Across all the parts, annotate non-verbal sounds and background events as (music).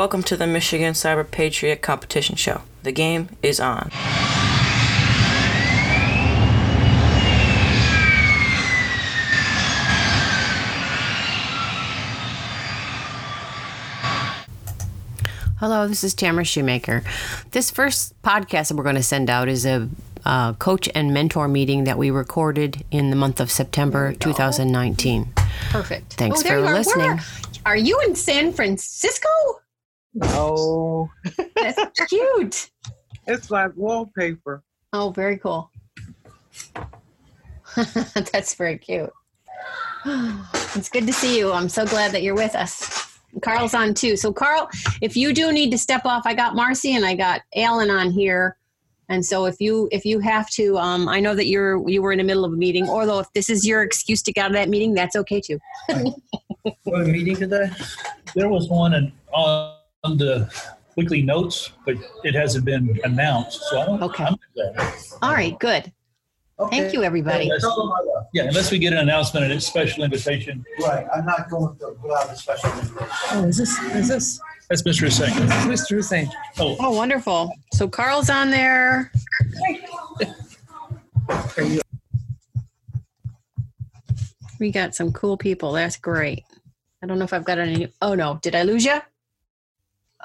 Welcome to the Michigan Cyber Patriot Competition Show. The game is on. Hello, this is Tamara Shoemaker. This first podcast that we're going to send out is a uh, coach and mentor meeting that we recorded in the month of September 2019. Perfect. Thanks Oh, for you are. listening. Are you in San Francisco? Oh, That's cute. it's like wallpaper. Oh, very cool. (laughs) That's very cute. (sighs) It's good to see you. I'm so glad that you're with us. Carl's on too. So, Carl, if you do need to step off, I got Marcy and I got Alan on here. And so, if you if you have to, um, I know that you're you were in the middle of a meeting. Although, if this is your excuse to get out of that meeting, that's okay too. What a meeting today? There was one in- on the weekly notes, but it hasn't been announced, so I don't. Okay. I'm glad. All right, good. Thank you, everybody. Unless- Yeah, unless we get an announcement and it's special invitation. Right, I'm not going to without a special invitation. Oh, is this is this That's Mr. Hussein. Mr. Hussein? Oh, Oh, wonderful. So Carl's on there. We got some cool people. That's great. I don't know if I've got any. Oh, no. Did I lose you?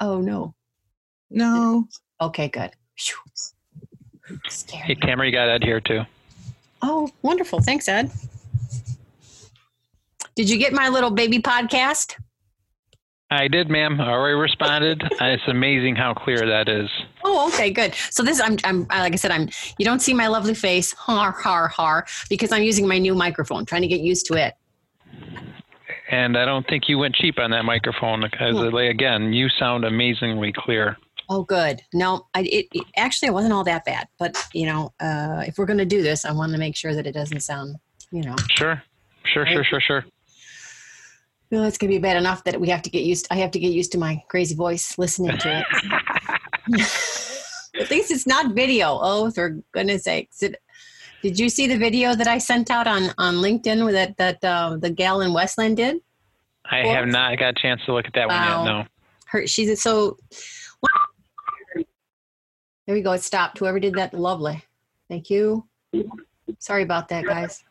Oh, no. No. Okay, good. Phew. Hey, me. You got Ed here too. Oh, wonderful. Thanks, Ed. Did you get my little baby podcast? I did, ma'am. I already responded. (laughs) It's amazing how clear that is. Oh, okay, good. So this, I'm, I'm, like I said, I'm. You don't see my lovely face, har har har, because I'm using my new microphone, trying to get used to it. And I don't think you went cheap on that microphone because, Hmm. again, you sound amazingly clear. Oh, good. No, I, it, it actually it wasn't all that bad. But you know, uh, if we're going to do this, I want to make sure that it doesn't sound, you know, Sure, sure, sure, sure, sure. well, it's going to be bad enough that we have to get used. To, I have to get used to my crazy voice listening to it. (laughs) (laughs) At least it's not video. Oh, for goodness sakes! Did, did you see the video that I sent out on on LinkedIn that that uh, the gal in Westland did? I Well- have not got a chance to look at that Wow. one yet. No. Her, she's so. There we go. It stopped. Whoever did that, lovely. Thank you. Sorry about that, guys.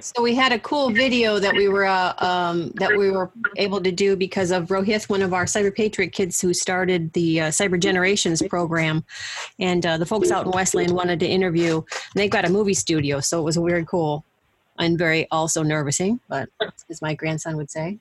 So we had a cool video that we were uh, um, that we were able to do because of Rohith, one of our Cyber Patriot kids who started the uh, Cyber Generations program, and uh, the folks out in Westland wanted to interview. And they've got a movie studio, so it was very cool and very also nervousing, but as my grandson would say.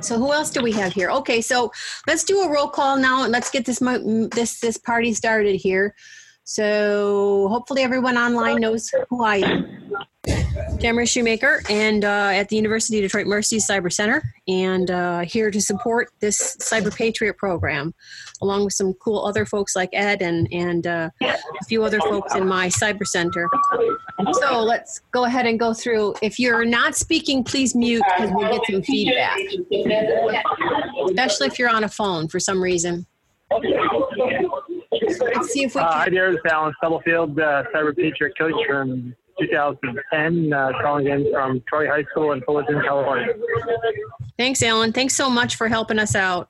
So who else do we have here? Okay, so let's do a roll call now and let's get this this this party started here. So hopefully everyone online knows who I am. Tamara Shoemaker, and uh, at the University of Detroit Mercy Cyber Center, and uh, here to support this Cyber Patriot program, along with some cool other folks like Ed and and uh, a few other folks in my cyber center. So let's go ahead and go through. If you're not speaking, please mute because we'll get some feedback, especially if you're on a phone for some reason. Let's see if we Uh, hi there, this is Alan Stubblefield, uh, Cyber Patriot coach from 2010, uh, calling in from Troy High School in Fullerton, California. Thanks, Alan. Thanks so much for helping us out.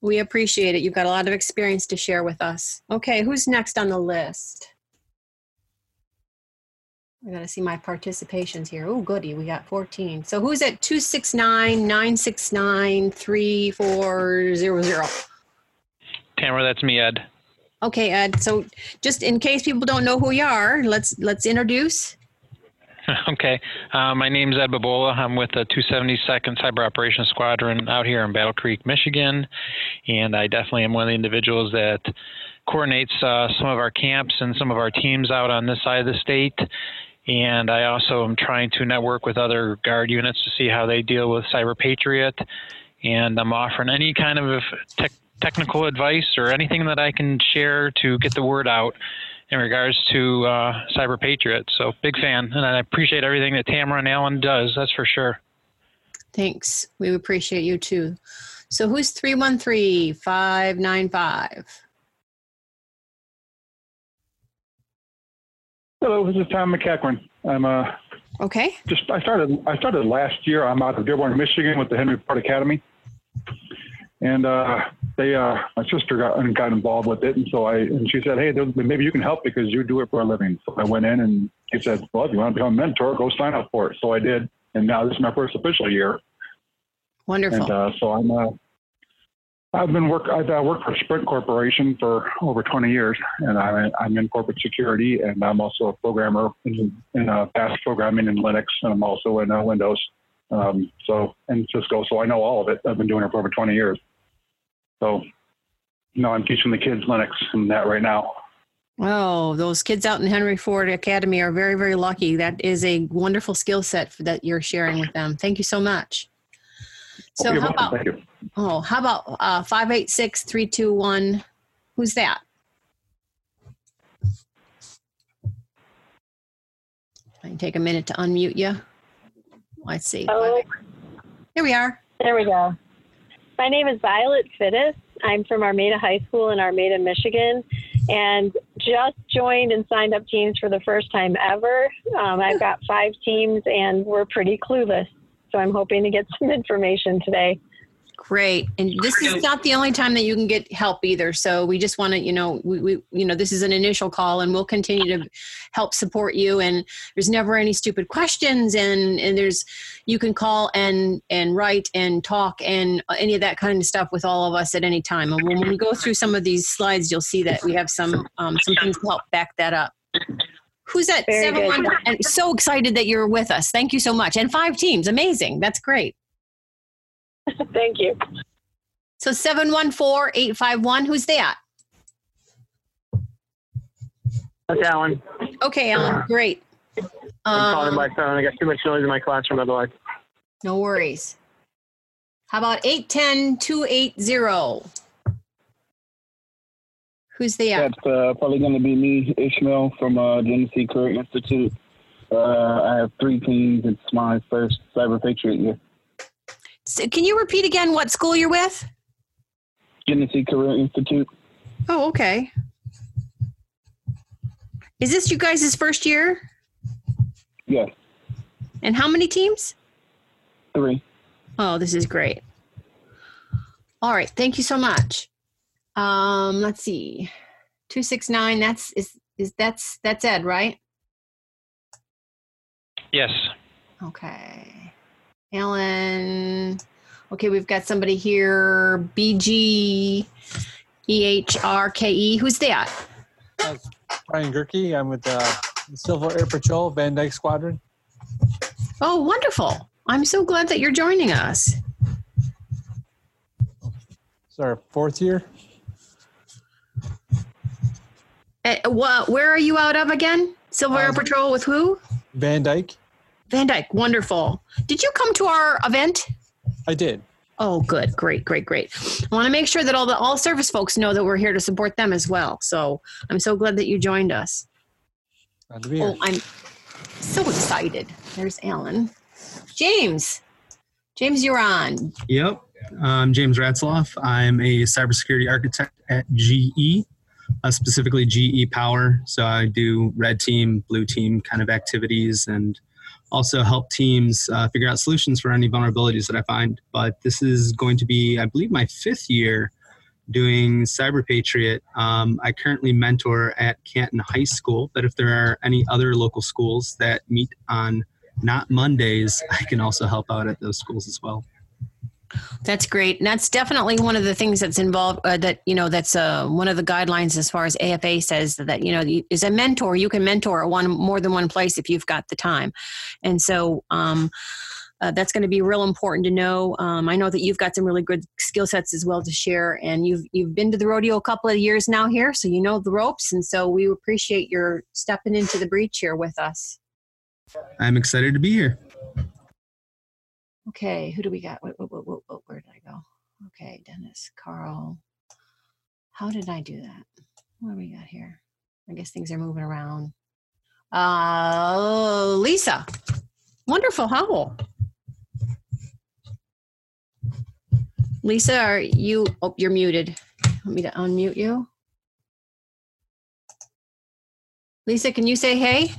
We appreciate it. You've got a lot of experience to share with us. Okay, who's next on the list? I gotta see my participations here. Oh, goody, we got 14. So who's at 269 969 3400? Tamara, that's me, Ed. Okay, Ed. So just in case people don't know who you are, let's let's introduce. (laughs) okay. Uh, my name's Ed Babola. I'm with the 272nd Cyber Operations Squadron out here in Battle Creek, Michigan. And I definitely am one of the individuals that coordinates uh, some of our camps and some of our teams out on this side of the state. And I also am trying to network with other guard units to see how they deal with Cyber Patriot. And I'm offering any kind of tech technical advice or anything that I can share to get the word out in regards to uh, Cyber Patriot. So big fan, and I appreciate everything that Tamara and Alan does. That's for sure. Thanks. We appreciate you too. So who's 313 595? Hello, this is Tom McEachran. I'm a Okay. just I started I started last year. I'm out of Dearborn, Michigan, with the Henry Ford Academy, and uh, they uh, my sister got got involved with it, and so I and she said, hey, maybe you can help because you do it for a living. So I went in and she said, well, if you want to become a mentor, go sign up for it. So I did, and now this is my first official year, Wonderful. and uh, so I'm. Uh, I've been work. I've uh, worked for Sprint Corporation for over 20 years, and I'm I'm in corporate security, and I'm also a programmer in, in uh, fast programming in Linux, and I'm also in uh, Windows, um, so and Cisco. So I know all of it. I've been doing it for over 20 years. So, you know, I'm teaching the kids Linux and that right now. Oh, those kids out in Henry Ford Academy are very, very lucky. That is a wonderful skill set that you're sharing with them. Thank you so much. So You're how about Thank you. oh, how about uh, five eight six three two one? Who's that? I can take a minute to unmute you. Let's see. Oh, Here we are. there we go. My name is Violet Fittis. I'm from Armada High School in Armada, Michigan, and just joined and signed up teams for the first time ever. Um, I've got five teams, and we're pretty clueless. So I'm hoping to get (laughs) some information today. Great. And this is not the only time that you can get help either. So we just want to, you know, we, we, you know, this is an initial call and we'll continue to help support you. And there's never any stupid questions. And, and there's, you can call and, and write and talk and any of that kind of stuff with all of us at any time. And when we go through some of these slides, you'll see that we have some, um, some things to help back that up. Who's that? Very Seven good. And so excited that you're with us. Thank you so much. And five teams. Amazing. That's great. (laughs) Thank you. So 714-851, who's that? That's Alan. Okay, Alan, great. I'm calling Um, by phone. I got too much noise in my classroom otherwise. no worries. How about 810-280? Who's there? That's uh, probably going to be me, Ishmael from uh, Genesee Career Institute. Uh, I have three teams. It's my first Cyber Patriot year. So can you repeat again what school you're with? Genesee Career Institute. Oh, okay. Is this you guys' first year? Yes, And how many teams? three. Oh, this is great. All right, thank you so much. Um, let's see. 269, that's is is that's that's Ed, right? Yes. Okay. Alan. Okay, we've got somebody here. BG EHRKE. Who's that? Brian Gerke. I'm with uh, the Civil Air Patrol Van Dyke Squadron. Oh, wonderful. I'm so glad that you're joining us. It's our fourth year. Uh, where are you out of again? Civil Air Um, Patrol with who? Van Dyke. Van Dyke. Wonderful. Did you come to our event? I did. Oh, good. Great, great, great. I want to make sure that all the all service folks know that we're here to support them as well. So I'm so glad that you joined us. Glad to be here. Oh, I'm so excited. There's Alan. James. James, you're on. Yep. I'm James Ratzloff. I'm a cybersecurity architect at GE, uh, specifically GE Power. So I do red team, blue team kind of activities and also help teams uh, figure out solutions for any vulnerabilities that I find. But this is going to be, I believe, my fifth year doing Cyber Patriot. Um, I currently mentor at Canton High School, but if there are any other local schools that meet on not Mondays, I can also help out at those schools as well. That's great. And that's definitely one of the things that's involved uh, that, you know, that's uh, one of the guidelines as far as AFA says that, you know, as a mentor, you can mentor one more than one place if you've got the time. And so, um, uh, that's going to be real important to know. Um, I know that you've got some really good skill sets as well to share, and you've you've been to the rodeo a couple of years now here, so you know the ropes, and so we appreciate your stepping into the breach here with us. I'm excited to be here. Okay, who do we got wait, wait, where did I go? Okay, Dennis, Carl. How did I do that? What do we got here? I guess things are moving around. Uh, Lisa. Wonderful. How? Lisa, are you? Oh, you're muted. Want me to unmute you? Lisa, can you say hey?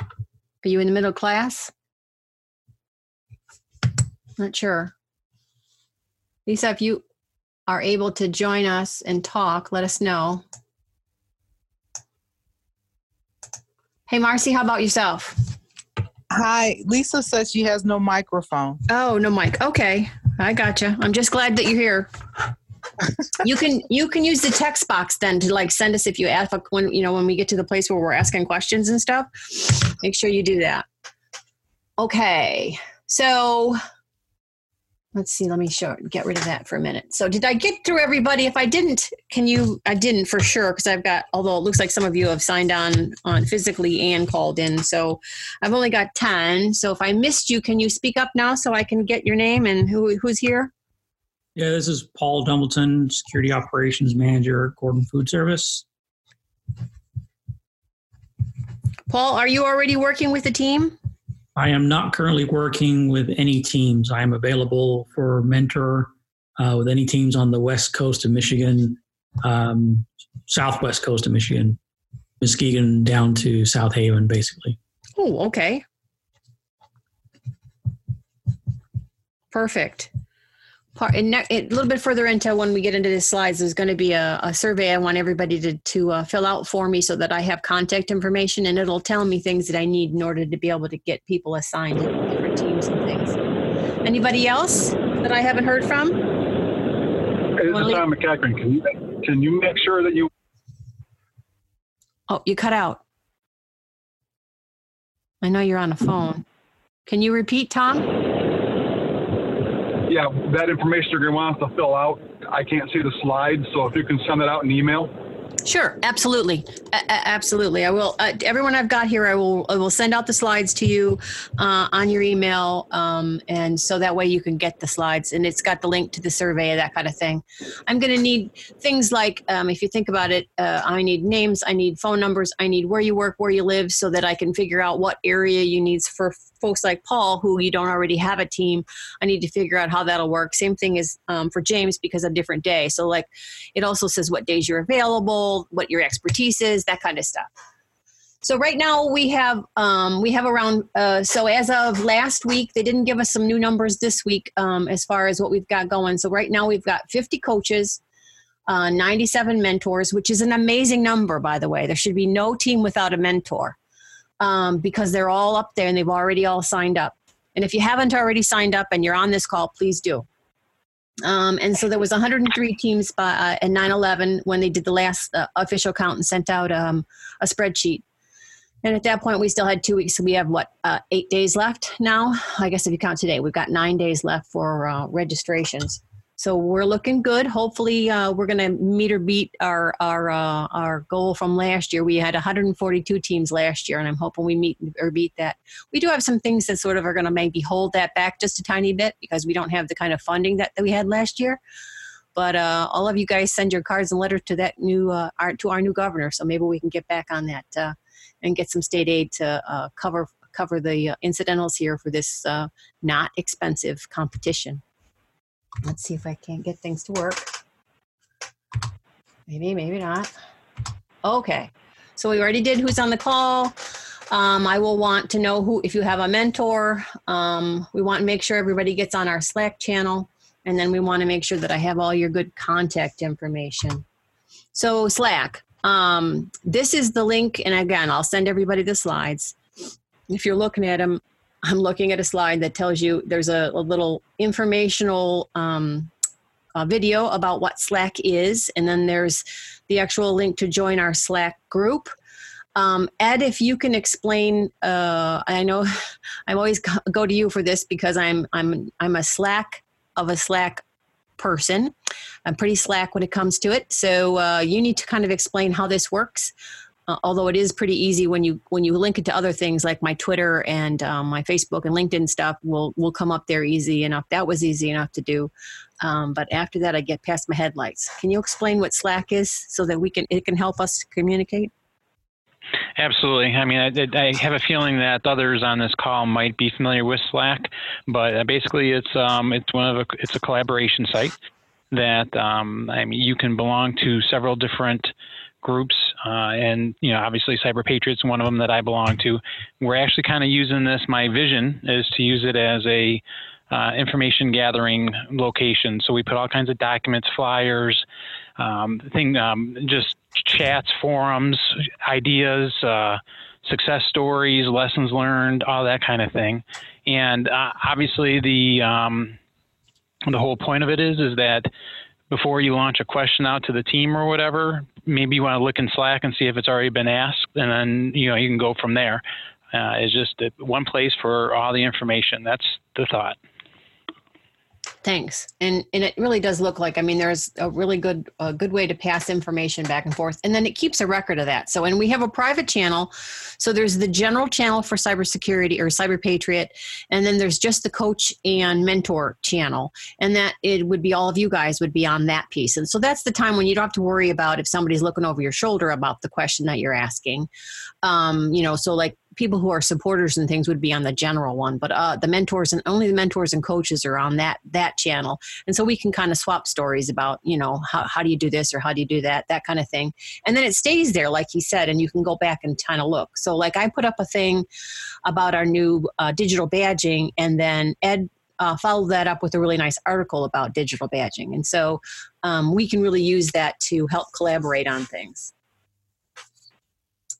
Are you in the middle class? Not sure. Lisa, if you are able to join us and talk, let us know. Hey, Marcy, how about yourself? Hi, Lisa says she has no microphone. Oh, no mic. Okay, I gotcha. I'm just glad that you're here. you can you can use the text box then to like send us if you ask when you know when we get to the place where we're asking questions and stuff. Make sure you do that. Okay, so let's see let me show get rid of that for a minute. So did i get through everybody? If i didn't can you i didn't for sure because i've got although it looks like some of you have signed on on physically and called in. So i've only got 10 so if i missed you can you speak up now so i can get your name and who who's here? Yeah, this is Paul Dumbleton, Security Operations Manager at Gordon Food Service. paul are you already working with the team I am not currently working with any teams. I am available for mentor uh, with any teams on the west coast of Michigan, um, southwest coast of Michigan, Muskegon down to South Haven, basically. oh okay perfect Part, and ne- a little bit further into when we get into the slides, there's going to be a, a survey I want everybody to, to uh, fill out for me so that I have contact information and it'll tell me things that I need in order to be able to get people assigned to different teams and things. Anybody else that I haven't heard from? Hey, this is Tom McEachran. Can you, can you make sure that you Oh, you cut out. I know you're on a phone. Can you repeat, Tom? Yeah, that information you're going to want us to fill out, I can't see the slides, so if you can send it out in email. Sure, absolutely, a- absolutely. I will. Uh, everyone I've got here, I will. I will send out the slides to you uh, on your email, um, and so that way you can get the slides, and it's got the link to the survey, that kind of thing. I'm going to need things like, um, if you think about it, uh, I need names, I need phone numbers, I need where you work, where you live, so that I can figure out what area you need for folks like Paul, who you don't already have a team. I need to figure out how that'll work. Same thing as um, for James because a different day. So like, it also says what days you're available, what your expertise is, that kind of stuff. So right now we have um, we have around uh, so as of last week they didn't give us some new numbers this week um, as far as what we've got going. So right now we've got 50 coaches, uh, 97 mentors, which is an amazing number by the way. There should be no team without a mentor um, because they're all up there and they've already all signed up. And if you haven't already signed up and you're on this call, please do. Um, and so there was 103 teams by uh, at 9/11 when they did the last uh, official count and sent out um, a spreadsheet. And at that point, we still had two weeks. So we have what uh, eight days left now. I guess if you count today, we've got nine days left for uh, registrations. So we're looking good. Hopefully, uh, we're going to meet or beat our our uh, our goal from last year. We had 142 teams last year, and I'm hoping we meet or beat that. We do have some things that sort of are going to maybe hold that back just a tiny bit because we don't have the kind of funding that, that we had last year. But uh, all of you guys send your cards and letters to that new uh, our, to our new governor, so maybe we can get back on that uh, and get some state aid to uh, cover cover the incidentals here for this not expensive competition. Let's see if I can't get things to work. Maybe, maybe not. Okay. So we already did who's on the call. Um, I will want to know who, if you have a mentor, um, we want to make sure everybody gets on our Slack channel. And then we want to make sure that I have all your good contact information. So Slack, um, this is the link. And again, I'll send everybody the slides. If you're looking at them, I'm looking at a slide that tells you there's a, a little informational um, uh, video about what Slack is, and then there's the actual link to join our Slack group. Um, Ed, if you can explain, uh, I know (laughs) I always go to you for this because I'm I'm I'm a Slack of a Slack person. I'm pretty slack when it comes to it, so uh, you need to kind of explain how this works uh, although it is pretty easy when you when you link it to other things like my Twitter and um, my Facebook and LinkedIn stuff will will come up there easy enough. That was easy enough to do, um, but after that I get past my headlights. Can you explain what Slack is so that we can it can help us communicate? Absolutely. I mean, I, I, have a feeling that others on this call might be familiar with Slack, but uh, basically, it's um, it's one of a, it's a collaboration site that um, I mean you can belong to several different groups, uh, and you know, obviously Cyber Patriots, one of them that I belong to. We're actually kind of using this. My vision is to use it as a uh, information gathering location. So we put all kinds of documents, flyers, um, thing, um, just chats, forums, ideas, uh, success stories, lessons learned, all that kind of thing. And uh, obviously, the um, the whole point of it is is that before you launch a question out to the team or whatever, maybe you want to look in Slack and see if it's already been asked, and then you know you can go from there. Uh, it's just one place for all the information. That's the thought. Thanks. And and it really does look like I mean there's a really good a good way to pass information back and forth and then it keeps a record of that. So and we have a private channel. So there's the general channel for cybersecurity or cyber patriot and then there's just the coach and mentor channel and that it would be all of you guys would be on that piece. And so that's the time when you don't have to worry about if somebody's looking over your shoulder about the question that you're asking. Um, you know, so like people who are supporters and things would be on the general one, but uh, the mentors and only the mentors and coaches are on that that channel, and so we can kind of swap stories about you know how how do you do this or how do you do that that kind of thing, and then it stays there like he said, and you can go back and kind of look. So like I put up a thing about our new uh, digital badging, and then Ed uh, followed that up with a really nice article about digital badging. And so um, we can really use that to help collaborate on things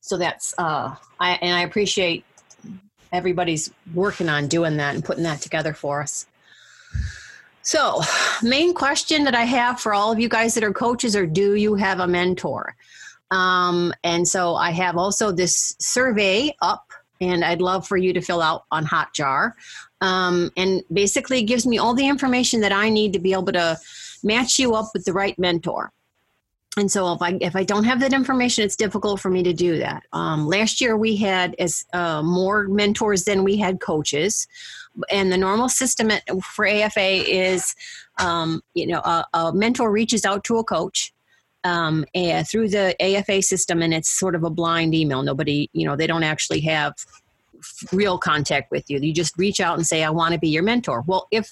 so that's uh, I and I appreciate everybody's working on doing that and putting that together for us. So, main question that I have for all of you guys that are coaches are do you have a mentor? Um, and so I have also this survey up, and I'd love for you to fill out on Hotjar. Um, and basically gives me all the information that I need to be able to match you up with the right mentor and so if I if I don't have that information, it's difficult for me to do that. Um, last year we had as uh, more mentors than we had coaches, and the normal system at, for AFA is, um, you know, a, a, mentor reaches out to a coach um, through the AFA system, and it's sort of a blind email. Nobody, you know, they don't actually have real contact with you. You just reach out and say, "I want to be your mentor." Well, if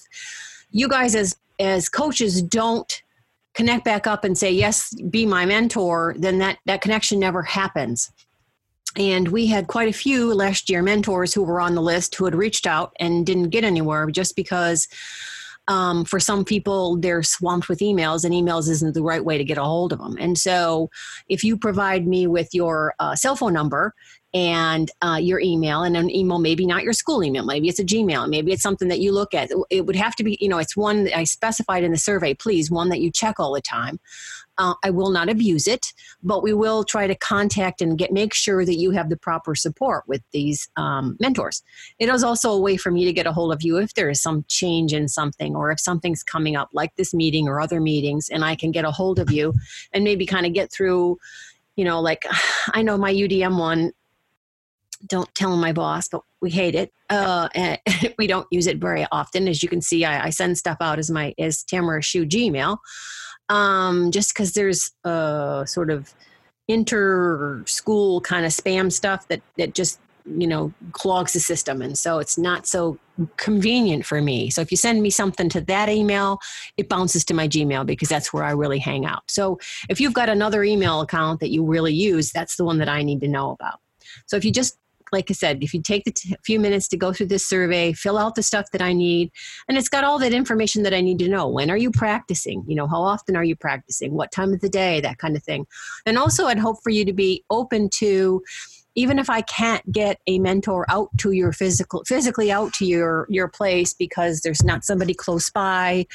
you guys as as coaches don't connect back up and say yes be my mentor then that that connection never happens. And we had quite a few last year mentors who were on the list who had reached out and didn't get anywhere just because um, for some people they're swamped with emails and emails isn't the right way to get a hold of them and so if you provide me with your uh, cell phone number and uh, your email and an email maybe not your school email maybe it's a gmail maybe it's something that you look at. It would have to be you know it's one i specified in the survey please one that you check all the time. Uh, i will not abuse it but we will try to contact and get make sure that you have the proper support with these um, mentors. It is also a way for me to get a hold of you if there is some change in something or if something's coming up like this meeting or other meetings and i can get a hold of you and maybe kind of get through you know like (sighs) i know my udm one don't tell my boss, but we hate it. Uh, (laughs) we don't use it very often. As you can see, I, I send stuff out as my as Tamara Shu Gmail, um, just because there's a sort of inter school kind of spam stuff that that just you know clogs the system, and so it's not so convenient for me. So if you send me something to that email, it bounces to my Gmail because that's where I really hang out. So if you've got another email account that you really use, that's the one that I need to know about. So if you just like I said, if you take the t- few minutes to go through this survey, fill out the stuff that I need, and it's got all that information that I need to know. When are you practicing? You know, how often are you practicing? What time of the day? That kind of thing. And also, I'd hope for you to be open to even if I can't get a mentor out to your physical, physically out to your your place because there's not somebody close by,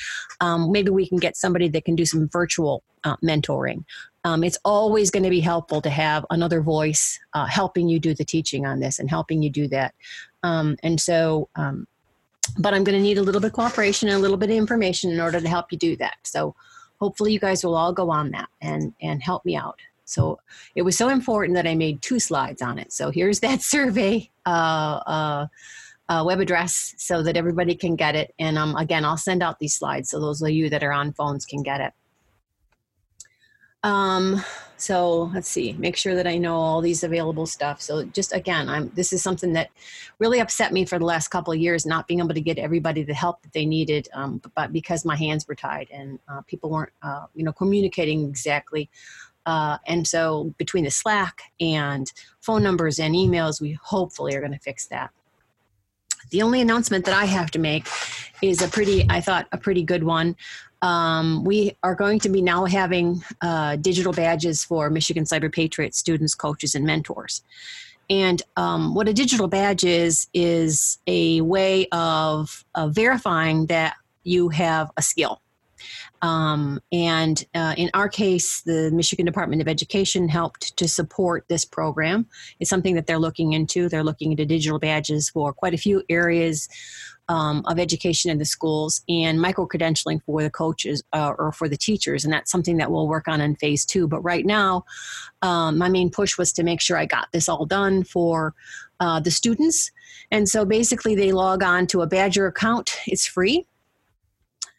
um, maybe we can get somebody that can do some virtual uh, mentoring. Um, it's always going to be helpful to have another voice uh, helping you do the teaching on this and helping you do that. Um, and so, um, but I'm going to need a little bit of cooperation and a little bit of information in order to help you do that. So hopefully you guys will all go on that and, and help me out. So it was so important that I made two slides on it. So here's that (laughs) survey uh, uh, uh, web address so that everybody can get it. And um, again, I'll send out these slides so those of you that are on phones can get it. Um, so let's see, make sure that I know all these available stuff. So just again, I'm this is something that really upset me for the last couple of years, not being able to get everybody the help that they needed, um, but because my hands were tied and uh, people weren't, uh, you know, communicating exactly Uh, and so between the Slack and phone numbers and emails, we hopefully are going to fix that. The only announcement that I have to make is a pretty, I thought, a pretty good one. Um, we are going to be now having uh, digital badges for Michigan Cyber Patriot students, coaches, and mentors. And um, what a digital badge is, is a way of, of verifying that you have a skill. Um, and uh, in our case, the Michigan Department of Education helped to support this program. It's something that they're looking into. They're looking into digital badges for quite a few areas um, of education in the schools and micro credentialing for the coaches uh, or for the teachers. And that's something that we'll work on in phase two. But right now, um, my main push was to make sure I got this all done for uh, the students. And so basically, they log on to a Badgr account, it's free.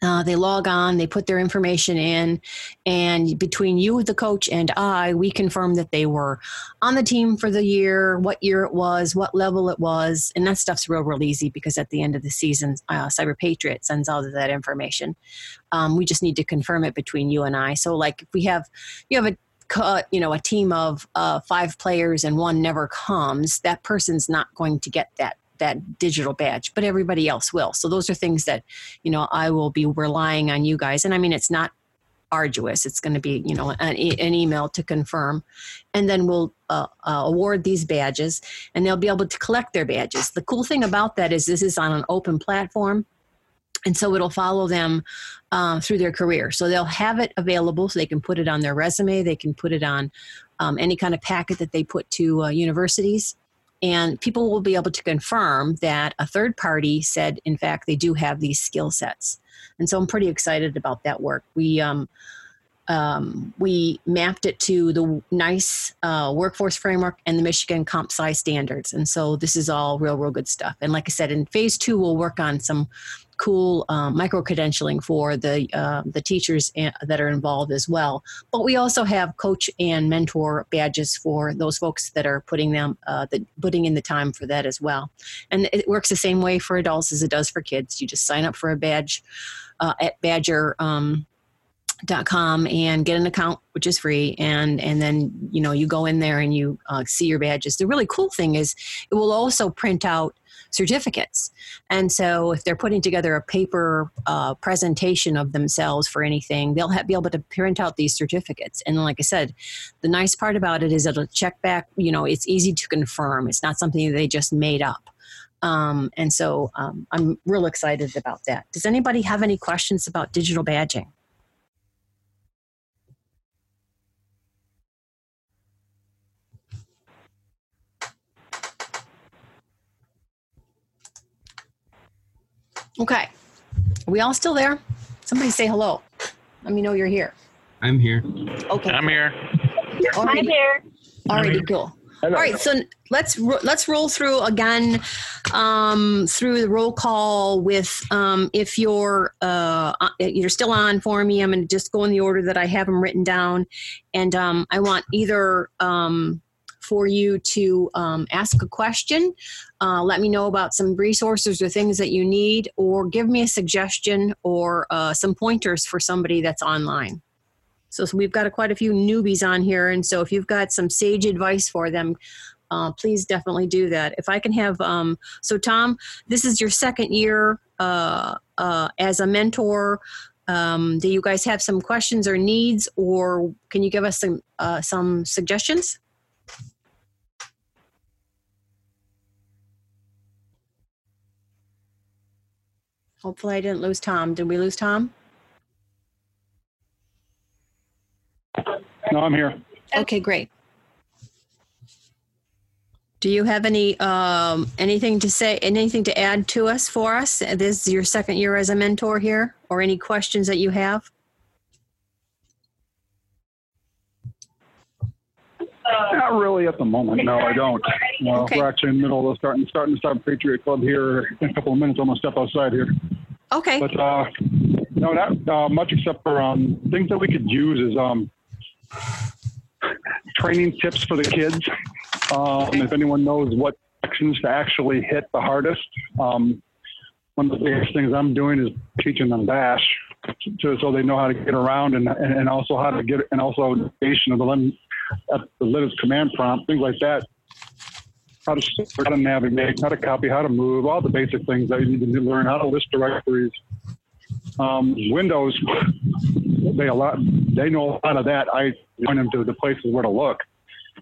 Uh, they log on, they put their information in, and between you, the coach, and I, we confirm that they were on the team for the year, what year it was, what level it was, and that stuff's real, real easy because at the end of the season, uh, Cyber Patriot sends all of that information. Um, we just need to confirm it between you and I. So, like, if we have you have a you know, a team of uh, five players and one never comes, that person's not going to get that that digital badge, but everybody else will. So those are things that, you know, I will be relying on you guys. And I mean, it's not arduous. It's going to be, you know, an, an email to confirm, and then we'll uh, uh, award these badges, and they'll be able to collect their badges. The cool thing about that is this is on an open platform. And so it'll follow them uh, through their career. So they'll have it available so they can put it on their resume. They can put it on um, any kind of packet that they put to uh, universities and people will be able to confirm that a third party said in fact they do have these skill sets. And so i'm pretty excited about that work. We um, um, we mapped it to the NICE uh, workforce framework and the michigan comp sci standards. And so this is all real real good stuff. And like i said in phase two we'll work on some cool um, micro credentialing for the uh, the teachers that are involved as well. But we also have coach and mentor badges for those folks that are putting them uh, the, putting in the time for that as well. And it works the same way for adults as it does for kids. You just sign up for a badge uh, at Badgr. Um, dot com and get an account which is free and and then you know you go in there and you uh, see your badges the really cool thing is it will also print out certificates. And so if they're putting together a paper uh, presentation of themselves for anything, they'll have, be able to print out these certificates. And like I said, the nice part about it is it'll check back, you know, it's easy to confirm. It's not something they just made up. Um, and so um, I'm real excited about that. Does anybody have any questions about digital badging? Okay. Are we all still there? Somebody say hello. Let me know you're here. I'm here. Okay. I'm here. Alrighty. I'm here. Alrighty, cool. All right, so let's let's roll through again um, through the roll call with um, if you're uh, uh you're still on for me. I'm going to just go in the order that I have them written down, and um, I want either um, for you to um, ask a question, uh, let me know about some resources or things that you need, or give me a suggestion or uh, some pointers for somebody that's online. So, so we've got a, quite a few newbies on here, and so if you've got some sage advice for them, uh, please definitely do that. If I can have, um, so Tom, this is your second year uh, uh, as a mentor. Um, do you guys have some questions or needs, or can you give us some uh, some suggestions? Hopefully I didn't lose Tom. Did we lose Tom? No, I'm here. Okay, great. Do you have any um, anything to say, anything to add to us for us? This is your second year as a mentor here, or any questions that you have? Not really at the moment. No, I don't. Uh, Okay. We're actually in the middle of starting starting to start Patriot Club here in a couple of minutes. I'm gonna step outside here. Okay. But uh, no, not uh, much except for um, things that we could use is um, training tips for the kids. Um, if anyone knows what sections to actually hit the hardest, um, one of the biggest things I'm doing is teaching them Bash to, so they know how to get around and, and, and also how to get and also navigation of the lim, uh, the Linux command prompt, things like that. How to how to navigate, how to copy, how to move, all the basic things that you need to learn. How to list directories. Um, Windows, they a lot. They know a lot of that. I point them to the places where to look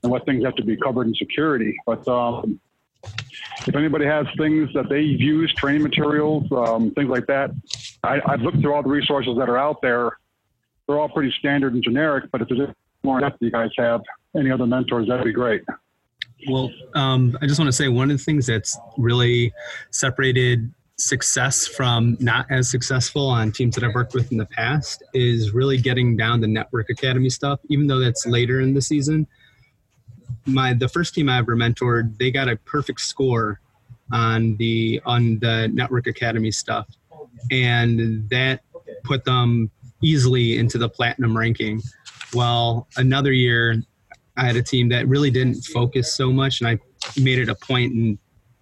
and what things have to be covered in security. But um, if anybody has things that they've used, training materials, um, things like that, I, I've looked through all the resources that are out there. They're all pretty standard and generic, but if there's more depth you guys have, any other mentors, that'd be great. Well, um, I just want to say one of the things that's really separated success from not as successful on teams that I've worked with in the past is really getting down the network academy stuff, even though that's later in the season. My the first team I ever mentored, they got a perfect score on the on the network academy stuff, and that put them easily into the platinum ranking. Well, another year, I had a team that really didn't focus so much, and I made it a point in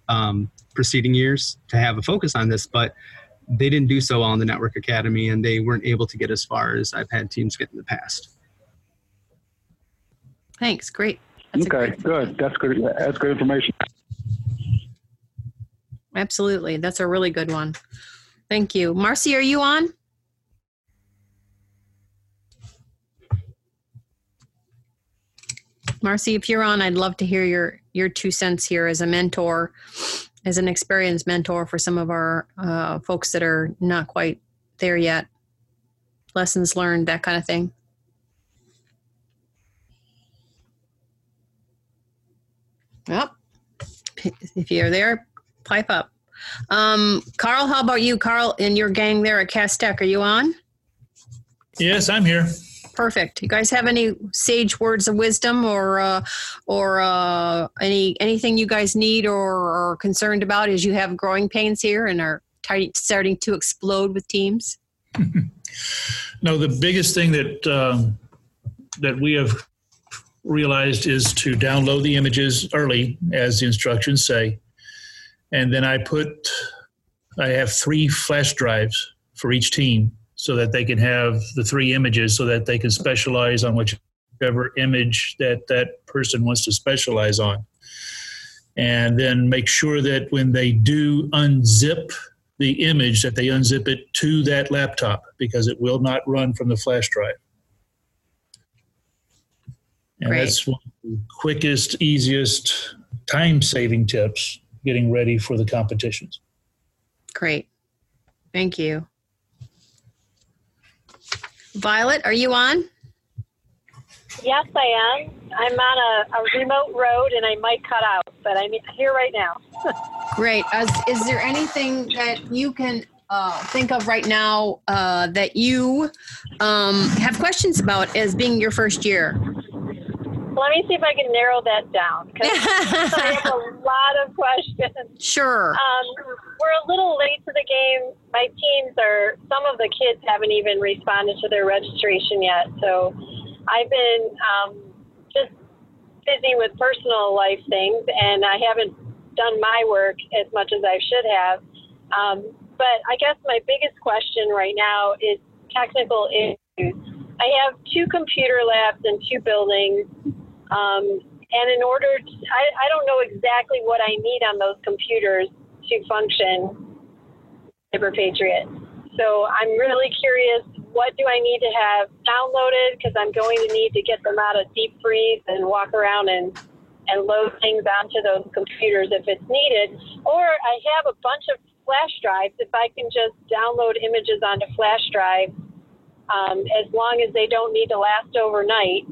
um, preceding years to have a focus on this, but they didn't do so well in the network academy, and they weren't able to get as far as I've had teams get in the past. Thanks. Great. okay, good. That's good. That's good information. Absolutely. That's a really good one. Thank you. Marcy, are you on? Marcy, if you're on, I'd love to hear your your two cents here as a mentor, as an experienced mentor for some of our uh, folks that are not quite there yet. Lessons learned, that kind of thing. Well, if you're there, pipe up. Um, Carl, how about you, Carl, and your gang there at Cass Tech? Are you on? Yes, I'm here. Perfect. You guys have any sage words of wisdom or uh, or uh, any anything you guys need or are concerned about as you have growing pains here and are t- starting to explode with teams? (laughs) No, the biggest thing that um, that we have realized is to download the images early, as the instructions say, and then I put I have three flash drives for each team so that they can have the three images so that they can specialize on whichever image that that person wants to specialize on. And then make sure that when they do unzip the image that they unzip it to that laptop because it will not run from the flash drive. And Great. that's one of the quickest, easiest, time saving tips getting ready for the competitions. Great. Thank you. Violet, are you on? Yes, I am. I'm on a, a remote road and I might cut out, but I'm here right now. Great. Is, is there anything that you can uh, think of right now uh, that you um, have questions about as being your first year? Let me see if I can narrow that down because I have a (laughs) lot of questions. Sure. Um, we're a little late to the game. My teams are, some of the kids haven't even responded to their registration yet. So I've been um, just busy with personal life things and I haven't done my work as much as I should have. Um, but I guess my biggest question right now is technical issues. I have two computer labs in two buildings. Um, and in order, to, I, I don't know exactly what I need on those computers to function Cyber Patriot. So I'm really curious what do I need to have downloaded because I'm going to need to get them out of deep freeze and walk around and and load things onto those computers if it's needed. Or I have a bunch of flash drives. If I can just download images onto flash drives, um, as long as they don't need to last overnight,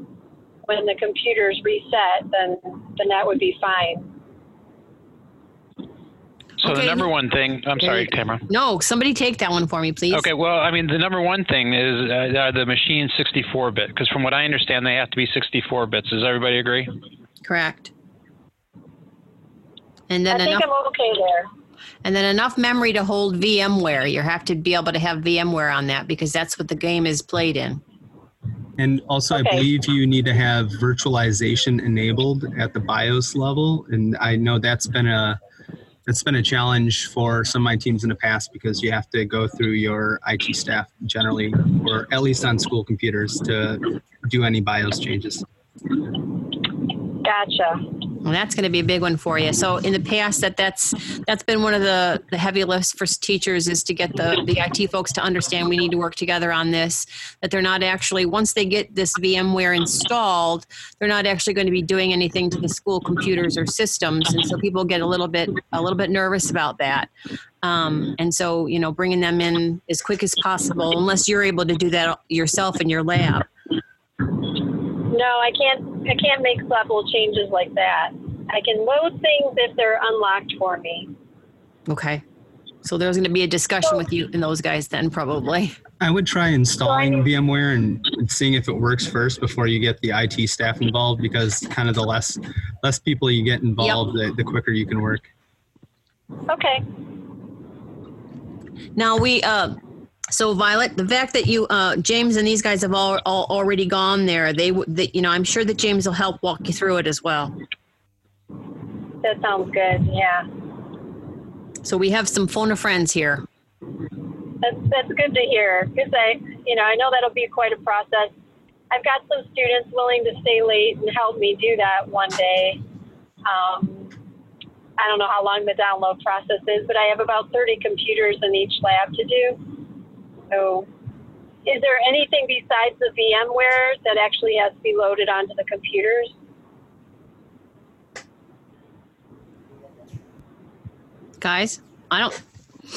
when the computers reset, then then that would be fine. So the number one thing, I'm sorry, Tamara. No, somebody take that one for me, please. Okay, well, I mean, the number one thing is uh, are the machine 64 bit, because from what I understand, they have to be 64 bits. Does everybody agree? Correct. And then I then think enough, I'm okay there. and then enough memory to hold VMware. You have to be able to have VMware on that because that's what the game is played in. And also, I believe you need to have virtualization enabled at the BIOS level. And I know that's been a it's been a challenge for some of my teams in the past because you have to go through your IT staff generally, or at least on school computers, to do any BIOS changes. Gotcha. Well, that's going to be a big one for you. So in the past, that that's that's been one of the the heavy lifts for teachers is to get the the IT folks to understand we need to work together on this. That they're not actually once they get this VMware installed, they're not actually going to be doing anything to the school computers or systems, and so people get a little bit a little bit nervous about that. Um, and so you know, bringing them in as quick as possible, unless you're able to do that yourself in your lab. No, I can't. I can't make level changes like that. I can load things if they're unlocked for me. Okay. So there's going to be a discussion with you and those guys then, probably. I would try installing VMware and seeing if it works first before you get the IT staff involved because kind of the less less people you get involved, the, the quicker you can work. Okay. Now we, uh, so Violet, the fact that you, uh, James and these guys have all, all already gone there, they, that you know, I'm sure that James will help walk you through it as well. That sounds good. Yeah. So we have some phone of friends here. That's that's good to hear because I, you know, I know that'll be quite a process. I've got some students willing to stay late and help me do that one day. Um, I don't know how long the download process is, but I have about 30 computers in each lab to do. So, is there anything besides the VMware that actually has to be loaded onto the computers? Guys, I don't,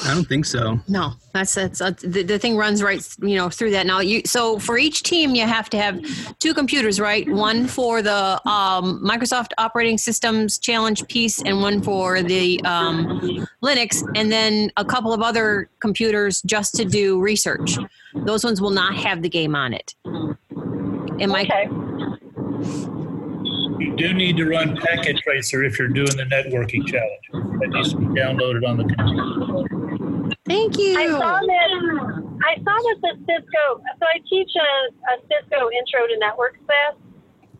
I don't think so. no, that's, that's, uh, the, the thing runs right, you know, through that. Now you, so for each team, you have to have two computers, right? One for the, um, Microsoft operating systems challenge piece and one for the, um, Linux and then a couple of other computers just to do research. Those ones will not have the game on it. Am I, You do need to run Packet Tracer if you're doing the networking challenge. That needs to be downloaded on the computer. Thank you. I saw that. I saw that the Cisco. So I teach a, a Cisco Intro to Networks class,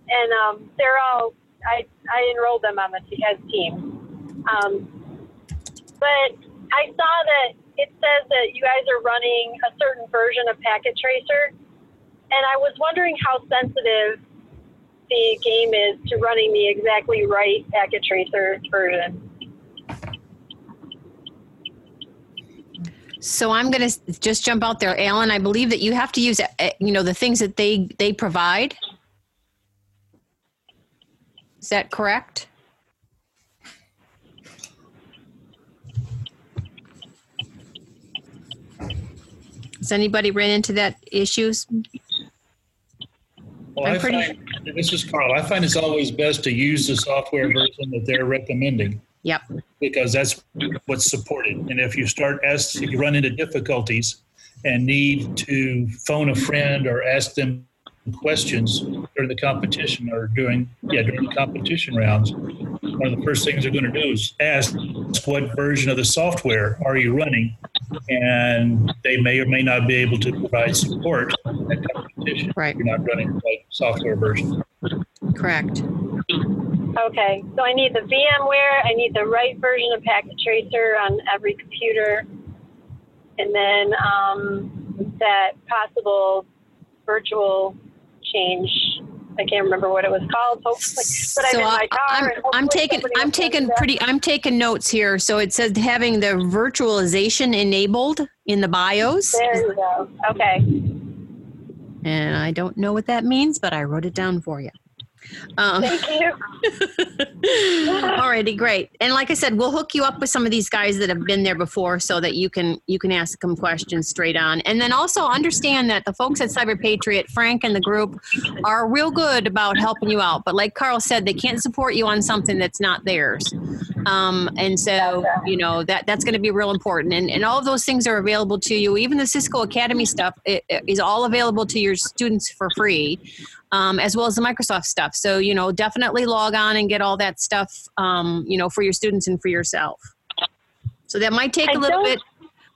and um, they're all. I I enrolled them on the t- as team. Um, but I saw that it says that you guys are running a certain version of Packet Tracer, and I was wondering how sensitive the game is to running the exactly right Packet Tracer version. So I'm going to just jump out there, Alan. I believe that you have to use, uh, you know, the things that they they provide. Is that correct? Has anybody ran into that issues? Well, I'm I pretty- find, this is Carl. I find it's always best to use the software version that they're recommending Yep. because that's what's supported. And if you start ask, if you run into difficulties and need to phone a friend or ask them questions during the competition or during yeah during the competition rounds, one of the first things they're going to do is ask what version of the software are you running, and they may or may not be able to provide support at competition. Right. You're not running the right software version. Correct. Okay, so I need the VMware, I need the right version of Packet Tracer on every computer, and then um, that possible virtual change. I can't remember what it was called, but but I'm So in my I- car. I'm, I'm taking I'm taking pretty I'm taking notes here. So it says having the virtualization enabled in the BIOS. There you go. Okay. And I don't know what that means, but I wrote it down for you. Um, Thank you. (laughs) Alrighty, great. And like I said, we'll hook you up with some of these guys that have been there before, so that you can you can ask them questions straight on. And then also understand that the folks at Cyber Patriot, Frank and the group, are real good about helping you out. But like Carl said, they can't support you on something that's not theirs. Um, and so you know that that's going to be real important. And and all of those things are available to you. Even the Cisco Academy stuff is all available to your students for free um, as well as the Microsoft stuff. So, you know, definitely log on and get all that stuff, um, you know, for your students and for yourself. So that might take I a little bit.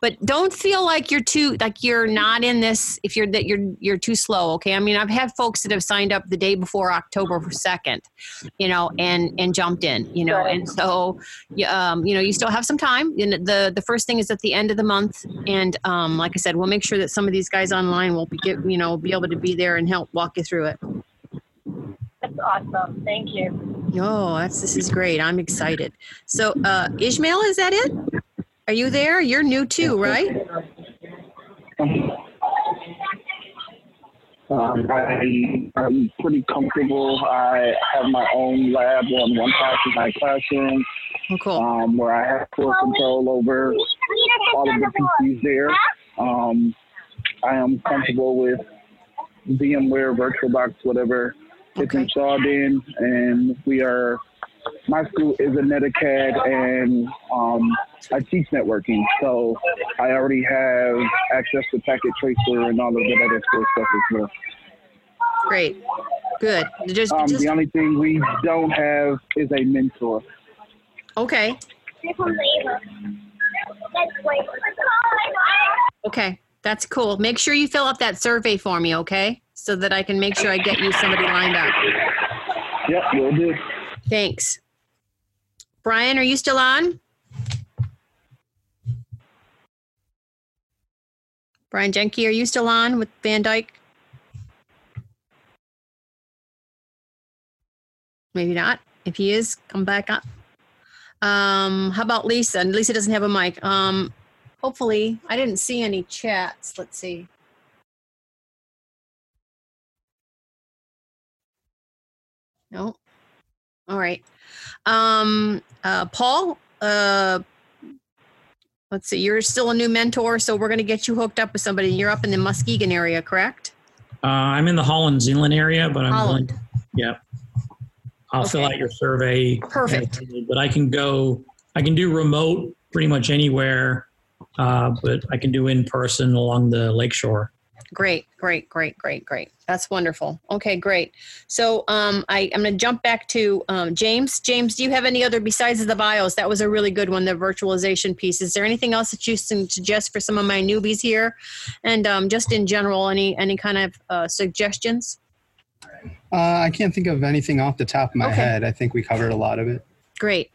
But don't feel like you're too like you're not in this if you're that you're you're too slow okay? I mean i've had folks that have signed up the day before october 2nd you know and and jumped in you know? And so um, you know you still have some time. And the the first thing is at the end of the month. And um, like i said we'll make sure that some of these guys online will be get, you know be able to be there and help walk you through it. That's awesome. Thank you. no that's this is great. I'm excited. So uh ishmael is that it are you there you're new too right Um, I, I'm pretty comfortable. I have my own lab on one side of my classroom, oh, cool. um, where I have full control over all of the PCs there. Um, I am comfortable with VMware, VirtualBox, whatever it's installed in, and we are. My school is a Netacad, and um, I teach networking, so I already have access to packet tracer and all of that other cool stuff as well. Great. Good. Just, Um, just the only thing we don't have is a mentor. okay. Okay. That's cool. Make sure you fill out that survey for me, okay? So that I can make sure I get you somebody lined up. Yep, will do. Thanks. Brian, are you still on? Brian Jenke, are you still on with Van Dyke? Maybe not. If he is, come back up. Um, how about Lisa? And Lisa doesn't have a mic. Um, hopefully, I didn't see any chats. Let's see. No. All right. Um, uh, Paul, uh, let's see. You're still a new mentor, so we're going to get you hooked up with somebody. You're up in the Muskegon area, correct? Uh, I'm in the Holland Zeeland area, but I'm Holland. willing- yeah. I'll fill out your survey. Perfect. But I can go. I can do remote pretty much anywhere, uh, but I can do in person along the lakeshore. Great, great, great, great, great. That's wonderful. Okay, great. So um, I, I'm going to jump back to um, James. James, do you have any other besides the bios? That was a really good one, the virtualization piece. Is there anything else that you can suggest for some of my newbies here? And um, just in general, any any kind of uh, suggestions? Uh, I can't think of anything off the top of my Okay. head. I think we covered a lot of it. Great.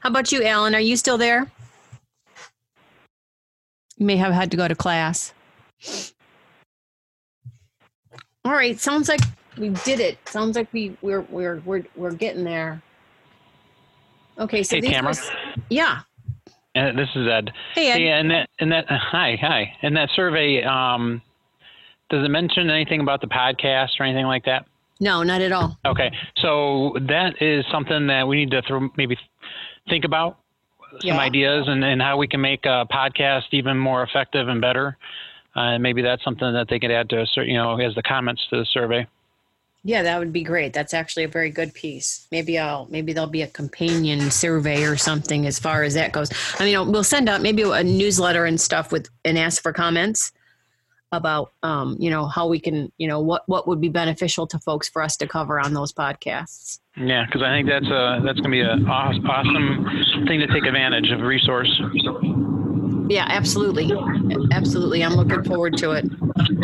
How about you, Alan? Are you still there? You may have had to go to class. All right. Sounds like we did it. Sounds like we we're we're we're we're getting there. Okay. So Hey, these Tamara. yeah. Uh, this is Ed. Hey, Ed. and that and that. hi, hi. And that survey, um, does it mention anything about the podcast or anything like that? No, not at all. Okay, so that is something that we need to throw, maybe think about some Yeah. ideas and, and how we can make a podcast even more effective and better. Uh, maybe that's something that they could add to a you know as the comments to the survey. Yeah, that would be great. That's actually a very good piece. Maybe I'll maybe there'll be a companion survey or something as far as that goes. I mean, we'll send out maybe a newsletter and stuff with and ask for comments about um, you know how we can you know what what would be beneficial to folks for us to cover on those podcasts. Yeah, because I think that's a that's going to be an awesome thing to take advantage of resource. Yeah, absolutely, absolutely. I'm looking forward to it.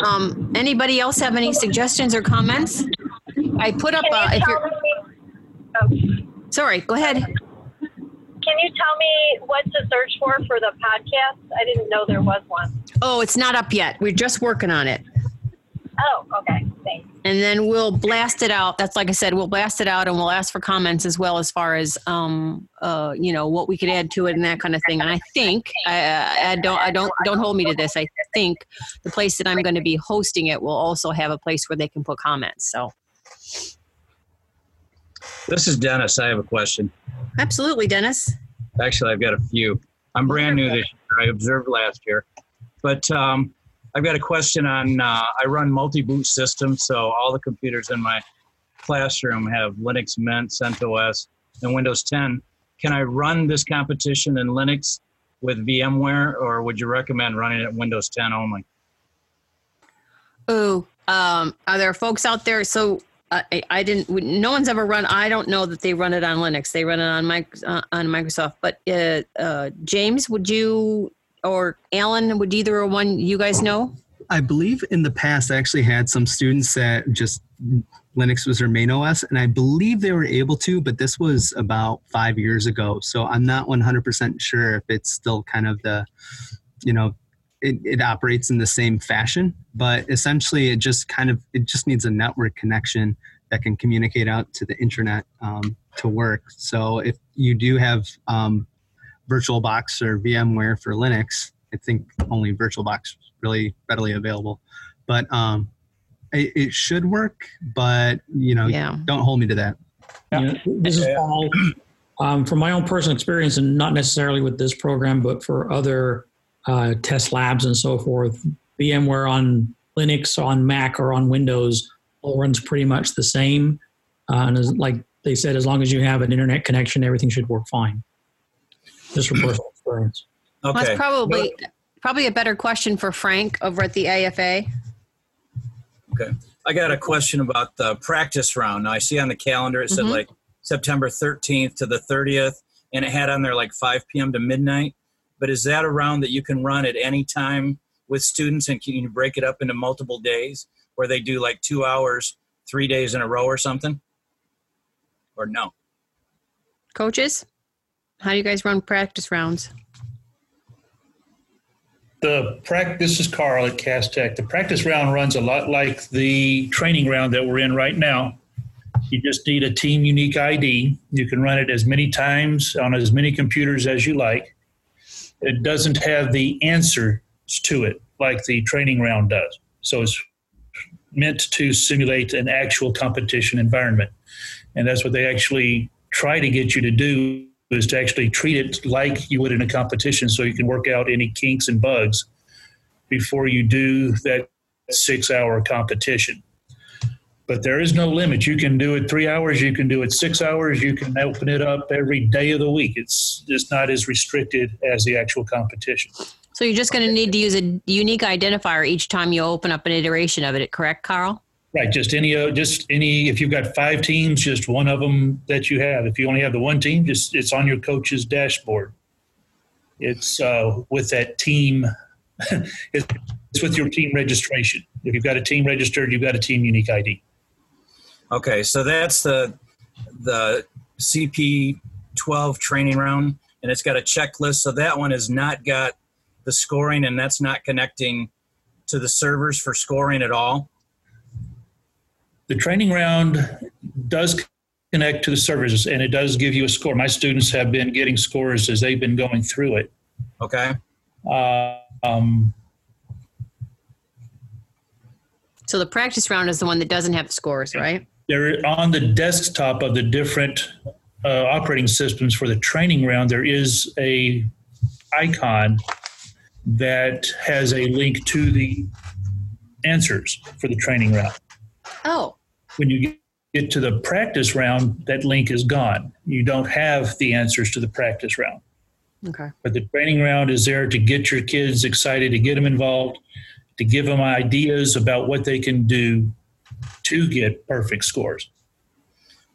Um, anybody else have any suggestions or comments? I put up uh, if you're. Sorry, go ahead. Can you tell me what to search for for the podcast? I didn't know there was one. Oh, it's not up yet. We're just working on it. Oh, okay. And then we'll blast it out. That's like I said, we'll blast it out and we'll ask for comments as well as far as um uh you know what we could add to it and that kind of thing. And I think I, I don't I don't don't hold me to this. I think the place that I'm going to be hosting it will also have a place where they can put comments. So This is Dennis. I have a question. absolutely, Dennis. Actually, I've got a few. I'm brand new this year. I observed last year. But um, I've got a question on uh, I run multi boot systems, so all the computers in my classroom have Linux Mint, CentOS, and Windows 10. Can I run this competition in Linux with VMware, or would you recommend running it Windows 10 only? Oh, um, are there folks out there? So uh, I, I didn't. No one's ever run. I don't know that they run it on Linux. They run it on uh, on Microsoft. But uh, uh, James, would you or Alan, would either one you guys know? I believe in the past I actually had some students that just Linux was their main OS, and I believe they were able to, but this was about five years ago. So I'm not 100% sure if it's still kind of the, you know, it, it operates in the same fashion, but essentially it just kind of, it just needs a network connection that can communicate out to the internet um, to work. So if you do have um, VirtualBox or VMware for Linux, I think only VirtualBox is really readily available. But um, it, it should work, but you know, Yeah. don't hold me to that. Yeah, this is Paul. Um, from my own personal experience, and not necessarily with this program, but for other uh, test labs and so forth, VMware on Linux, on Mac, or on Windows all runs pretty much the same. Uh, and as, like they said, as long as you have an internet connection, everything should work fine. Just from personal experience. Well, That's probably probably a better question for Frank over at the AFA. Okay. I got a question about the practice round. Now I see on the calendar it said Mhm. like September 13th to the 30th, and it had on there like 5 p.m. to midnight. But is that a round that you can run at any time with students, and can you break it up into multiple days where they do like two hours, three days in a row or something? Or no? Coaches, how do you guys run practice rounds? The prac, this is Carl at Cass Tech. The practice round runs a lot like the training round that we're in right now. You just need a team unique ID. You can run it as many times on as many computers as you like. It doesn't have the answers to it like the training round does. So it's meant to simulate an actual competition environment. And that's what they actually try to get you to do is to actually treat it like you would in a competition so you can work out any kinks and bugs before you do that six hour competition. But there is no limit. You can do it three hours, you can do it six hours, you can open it up every day of the week. It's just not as restricted as the actual competition. So you're just going to need to use a unique identifier each time you open up an iteration of it, correct, Carl? Right, just any, uh, just any. If you've got five teams, just one of them that you have. If you only have the one team, just it's on your coach's dashboard. It's uh, with that team. (laughs) it's it's with your team registration. If you've got a team registered, you've got a team unique ID. Okay, so that's the the CP 12 training round, and it's got a checklist. So that one has not got the scoring, and that's not connecting to the servers for scoring at all. The training round does connect to the services and it does give you a score. My students have been getting scores as they've been going through it. Okay. Uh, um, So the practice round is the one that doesn't have scores, right? there on the desktop of the different uh, operating systems for the training round there is a icon that has a link to the answers for the training round Oh, when you get- get to the practice round that link is gone you don't have the answers to the practice round okay. but the training round is there to get your kids excited to get them involved to give them ideas about what they can do to get perfect scores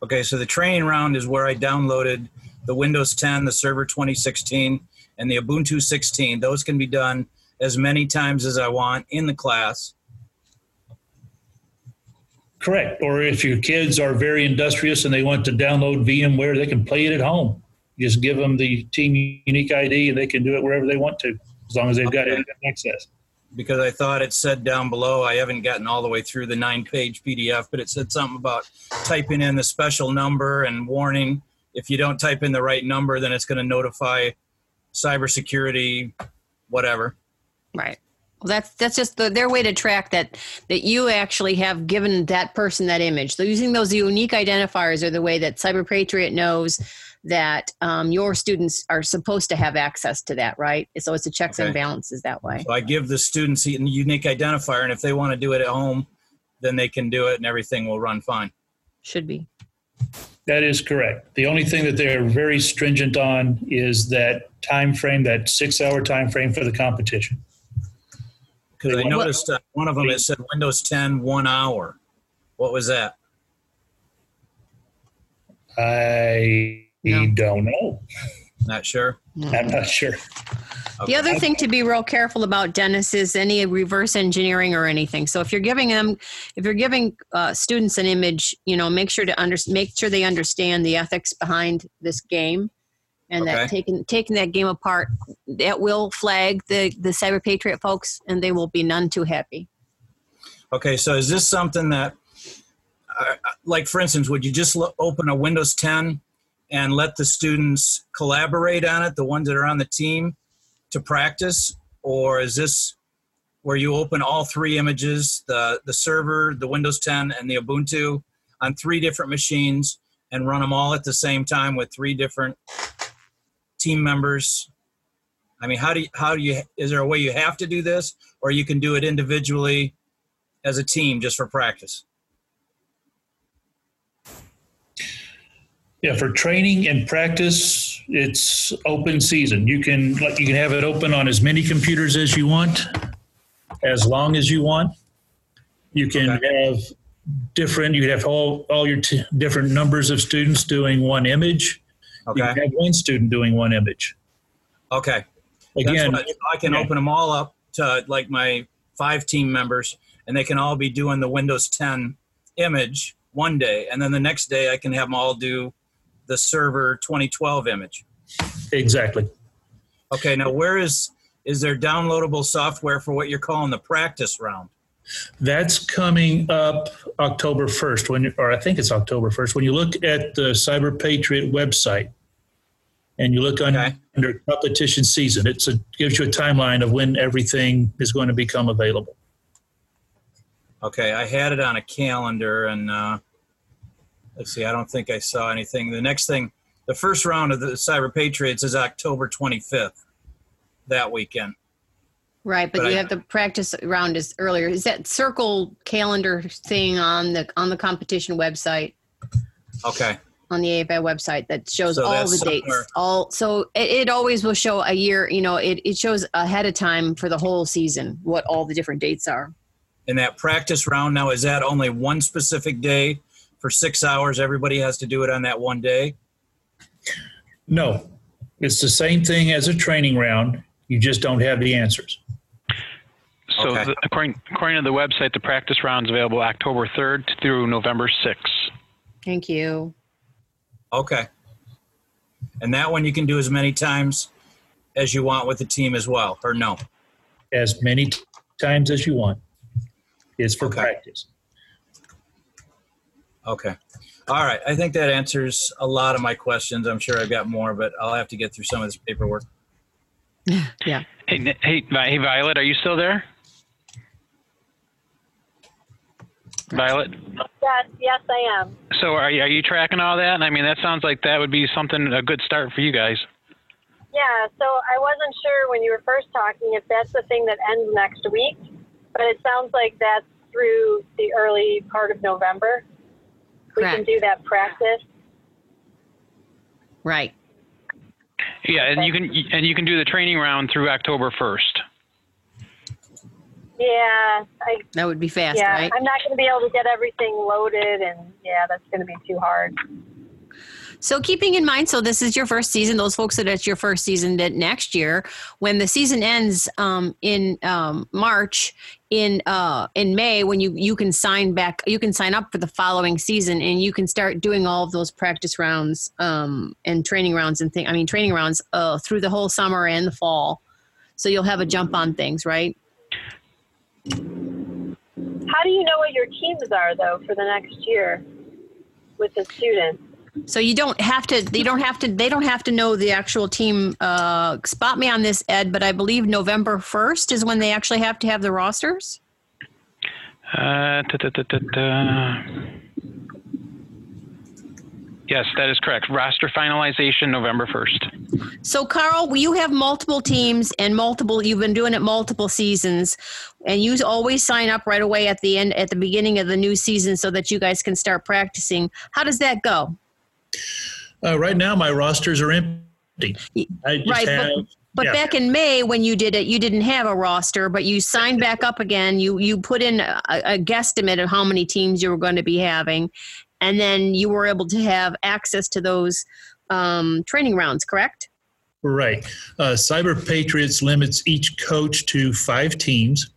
Okay, so the training round is where I downloaded the Windows 10, the Server 2016, and the Ubuntu 16. Those can be done as many times as I want in the class. Correct. Or if your kids are very industrious and they want to download VMware, they can play it at home. Just give them the team unique ID and they can do it wherever they want to, as long as they've got Okay. internet access. because I thought it said down below, I haven't gotten all the way through the nine page PDF, but it said something about typing in the special number and warning. If you don't type in the right number, then it's going to notify cybersecurity, whatever. Right. Well, that's that's just the, their way to track that that you actually have given that person that image. So using those unique identifiers are the way that Cyber Patriot knows that um, your students are supposed to have access to that, right? So it's a checks and balances that way. So I give the students a unique identifier, and if they want to do it at home, then they can do it and everything will run fine. Should be. That is correct. The only thing that they're very stringent on is that time frame, that six hour time frame for the competition. Because I noticed uh, one of them, it said Windows 10, one hour. What was that? I don't know. Not sure. I'm not sure. The other thing to be real careful about, Dennis, is any reverse engineering or anything. So if you're giving them, if you're giving uh, students an image, you know, make sure to under, make sure they understand the ethics behind this game, and that taking taking that game apart, that will flag the the Cyber Patriot folks, and they will be none too happy. Okay, so is this something that, uh, like for instance, would you just lo- open a Windows 10 and let the students collaborate on it, the ones that are on the team, to practice, or is this where you open all three images, the the server, the Windows 10, and the Ubuntu, on three different machines, and run them all at the same time with three different team members? I mean, how do you, how do you is there a way you have to do this, or you can do it individually? as a team just for practice. Yeah, for training and practice, it's open season. You can like you can have it open on as many computers as you want, as long as you want. You can have different. You can have all all your t- different numbers of students doing one image. You Okay. can have one student doing one image. Okay. Again, what, I can open them all up to like my five team members, and they can all be doing the Windows 10 image one day, and then the next day I can have them all do the server 2012 image. Exactly. Okay. Now, where is is there downloadable software for what you're calling the practice round? That's coming up October 1st, when, or I think it's October 1st. When you look at the Cyber Patriot website and you look on, under competition season, it gives you a timeline of when everything is going to become available. Okay, I had it on a calendar, and uh, let's see. I don't think I saw anything. The next thing, the first round of the Cyber Patriots is October 25th, that weekend. Right, but, But you I- have the practice round is earlier. Is that circle calendar thing on the on the competition website? Okay. on the AFI website that shows So all that's the dates. somewhere- All so it, it always will show a year. You know, it, it shows ahead of time for the whole season what all the different dates are. In that practice round now, is that only one specific day for six hours? Everybody has to do it on that one day. No, it's the same thing as a training round. You just don't have the answers. So, the, according, according to the website, the practice round is available October 3rd through November 6th. Thank you. Okay. And that one you can do as many times as you want with the team as well, or no? As many t- times as you want. It's for practice. Okay. All right. I think that answers a lot of my questions. I'm sure I've got more, but I'll have to get through some of this paperwork. (laughs) Yeah. Hey, hey, hey, Violet, are you still there? Violet, Yes, yes, I am. so are you, are you tracking all that? I mean, that sounds like that would be something a good start for you guys. Yeah, so I wasn't sure when you were first talking if that's the thing that ends next week, but it sounds like that's through the early part of November. We can do that practice. Right. Yeah, and you can and you can do the training round through October 1st. Yeah, I. That would be fast, yeah, right? I'm not going to be able to get everything loaded, and yeah, that's going to be too hard. So keeping in mind, so this is your first season. Those folks that it's your first season that next year, when the season ends um, in um, March, in uh, in May, when you you can sign back, you can sign up for the following season, and you can start doing all of those practice rounds um, and training rounds and thing. I mean, training rounds uh, through the whole summer and the fall. So you'll have a jump on things, right? How do you know what your teams are though for the next year with the students? So you don't have to. You don't have to. They don't have to know the actual team. Uh, spot me on this, Ed. But I believe November first is when they actually have to have the rosters. Uh, da, da, da, da, da. Yes, that is correct. Roster finalization November 1st. So, Carl, you have multiple teams and multiple. You've been doing it multiple seasons, and you always sign up right away at the end, at the beginning of the new season, so that you guys can start practicing. How does that go? Uh, right now, my rosters are empty. I just right, have. but, but yeah. back in May when you did it, you didn't have a roster, but you signed back up again. You you put in a, a guesstimate of how many teams you were going to be having, and then you were able to have access to those um, training rounds. Correct? Right. Uh, Cyber Patriots limits each coach to five teams.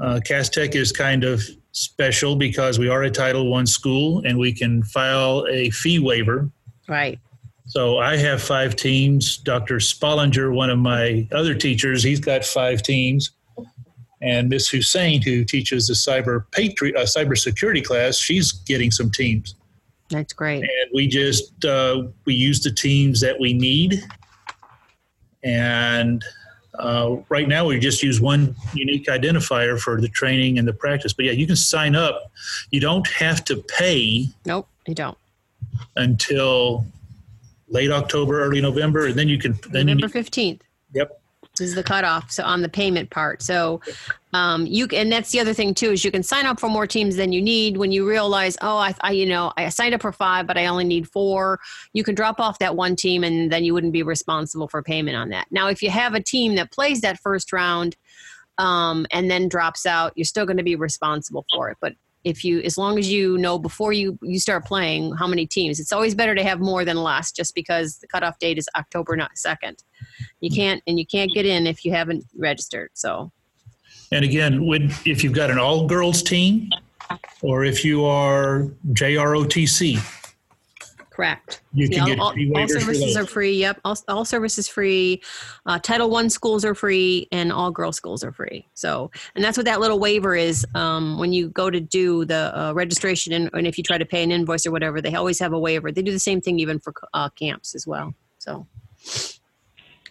Uh, Tech is kind of special because we are a Title One school and we can file a fee waiver. Right. So I have five teams. Dr. Spollinger, one of my other teachers, he's got five teams. And Miss Hussein, who teaches the cyber patriot, uh, cybersecurity class, she's getting some teams. That's great. And we just uh, we use the teams that we need. And uh, right now, we just use one unique identifier for the training and the practice. But yeah, you can sign up. You don't have to pay. Nope, you don't. Until late October, early November, and then you can. Then November fifteenth. Is the cutoff. So on the payment part. So um, you and that's the other thing too is you can sign up for more teams than you need when you realize oh I, I you know I signed up for five but I only need four. You can drop off that one team and then you wouldn't be responsible for payment on that. Now if you have a team that plays that first round um, and then drops out, you're still going to be responsible for it. But if you as long as you know before you you start playing how many teams it's always better to have more than less just because the cutoff date is october 2nd you can't and you can't get in if you haven't registered so. And again, when, if you've got an all girls team or if you are JROTC, correct. You can Yeah, get all, all services are free yep. All, all services free uh, title one schools are free and all girls schools are free. So and that's what that little waiver is um, when you go to do the uh, registration and, and if you try to pay an invoice or whatever they always have a waiver. They do the same thing even for uh, camps as well so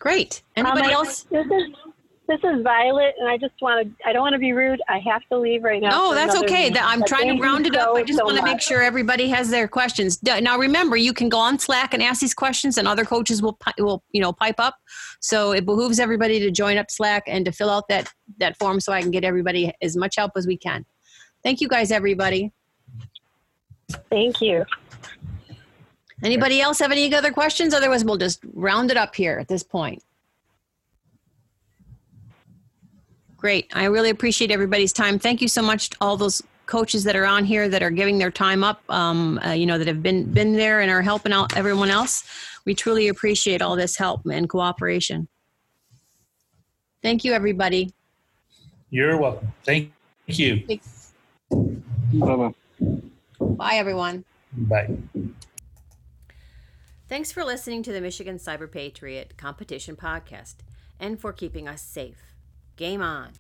great anybody Um, else This is this is Violet, and I just want to. I don't want to be rude. I have to leave right now. No, that's okay. meeting, I'm trying to round it up. so, I just so want to make sure everybody has their questions. Now, remember, you can go on Slack and ask these questions, and other coaches will will you know pipe up. So it behooves everybody to join up Slack and to fill out that that form so I can get everybody as much help as we can. Thank you, guys, everybody. Thank you. Anybody else have any other questions? Otherwise, we'll just round it up here at this point. Great. I really appreciate everybody's time. Thank you so much to all those coaches that are on here that are giving their time up, um, uh, you know, that have been been there and are helping out everyone else. We truly appreciate all this help and cooperation. Thank you, everybody. You're welcome. Thank you. Bye-bye. Bye, everyone. Bye. Thanks for listening to the Michigan Cyber Patriot Competition Podcast and for keeping us safe. Game on.